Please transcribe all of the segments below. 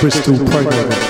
Bristol promo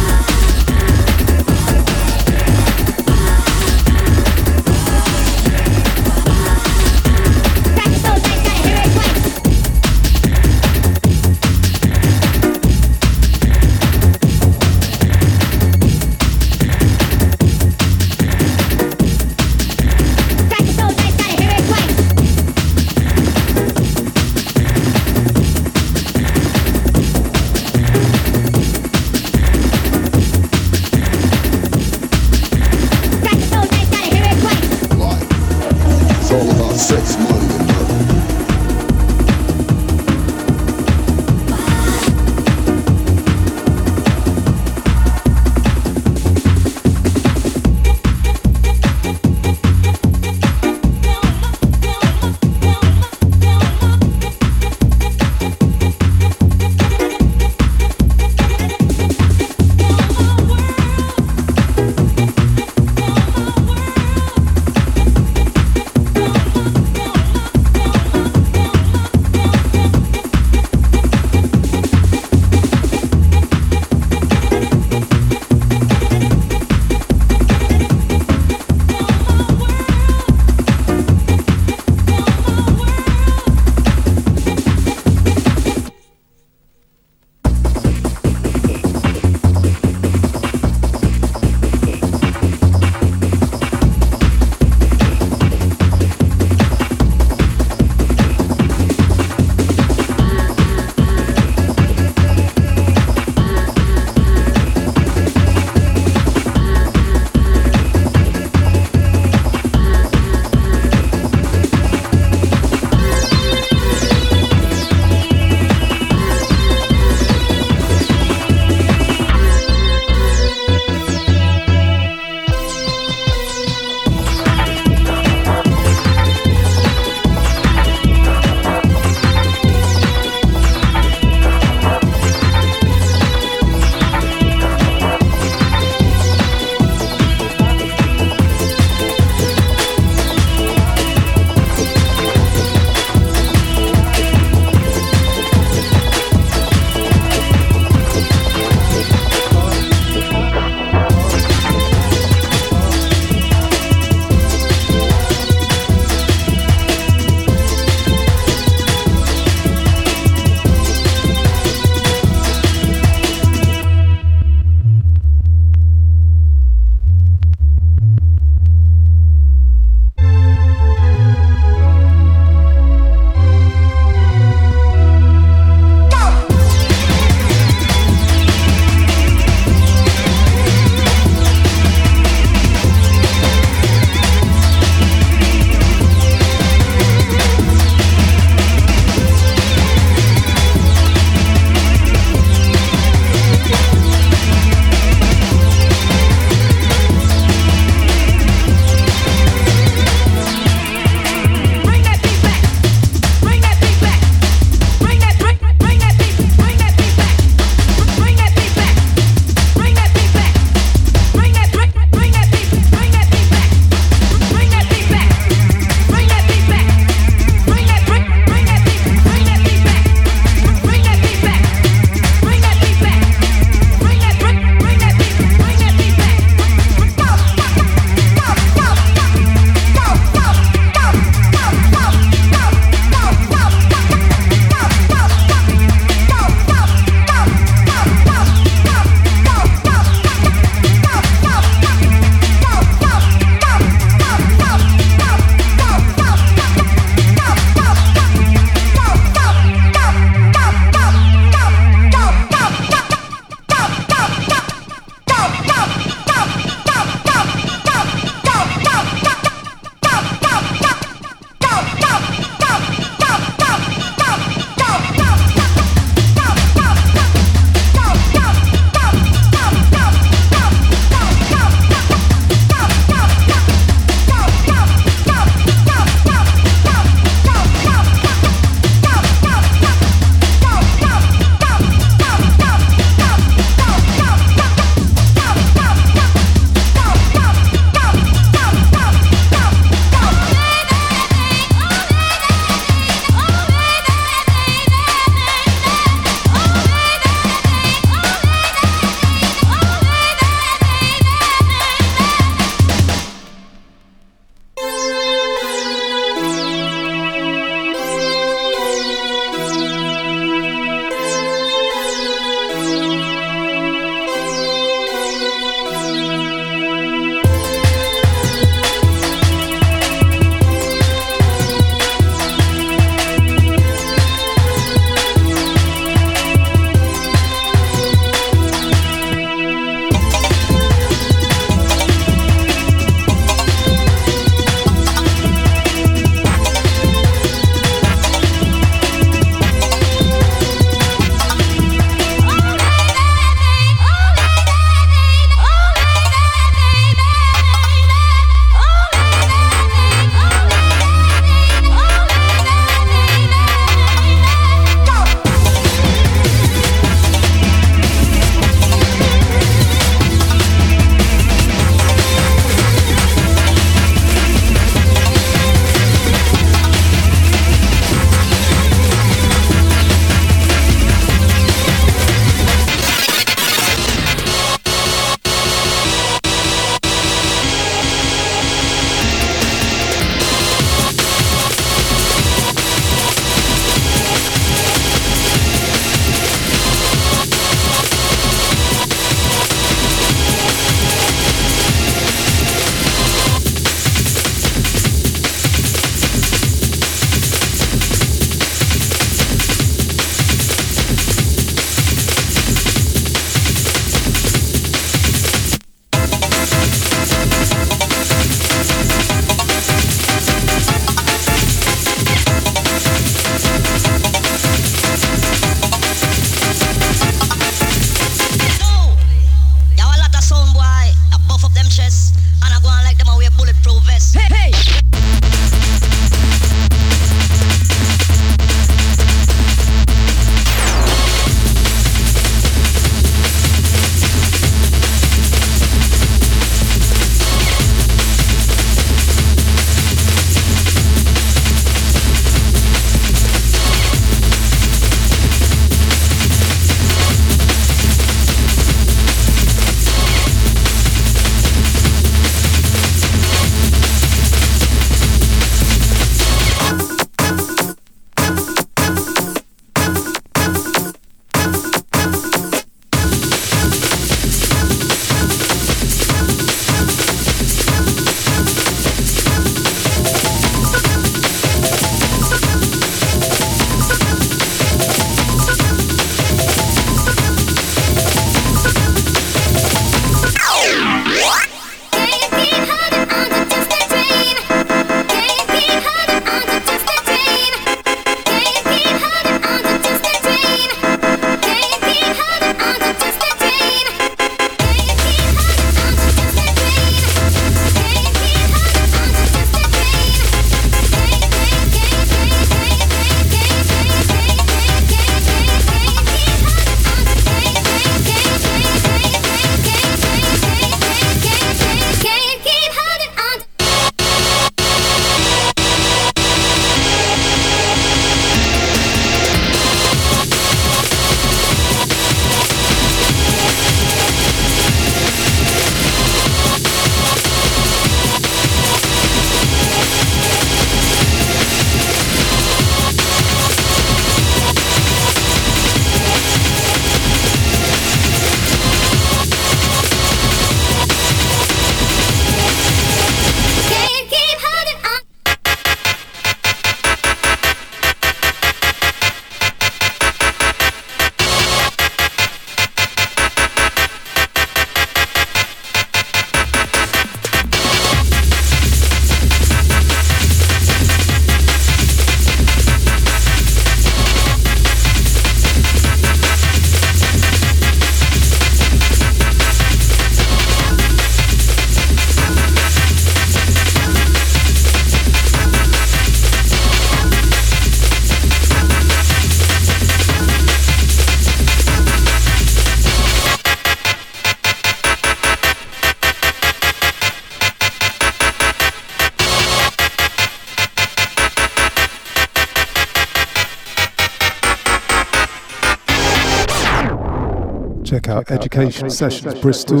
mix. Education Sessions Bristol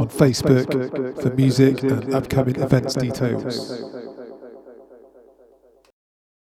on Facebook for music and upcoming events details.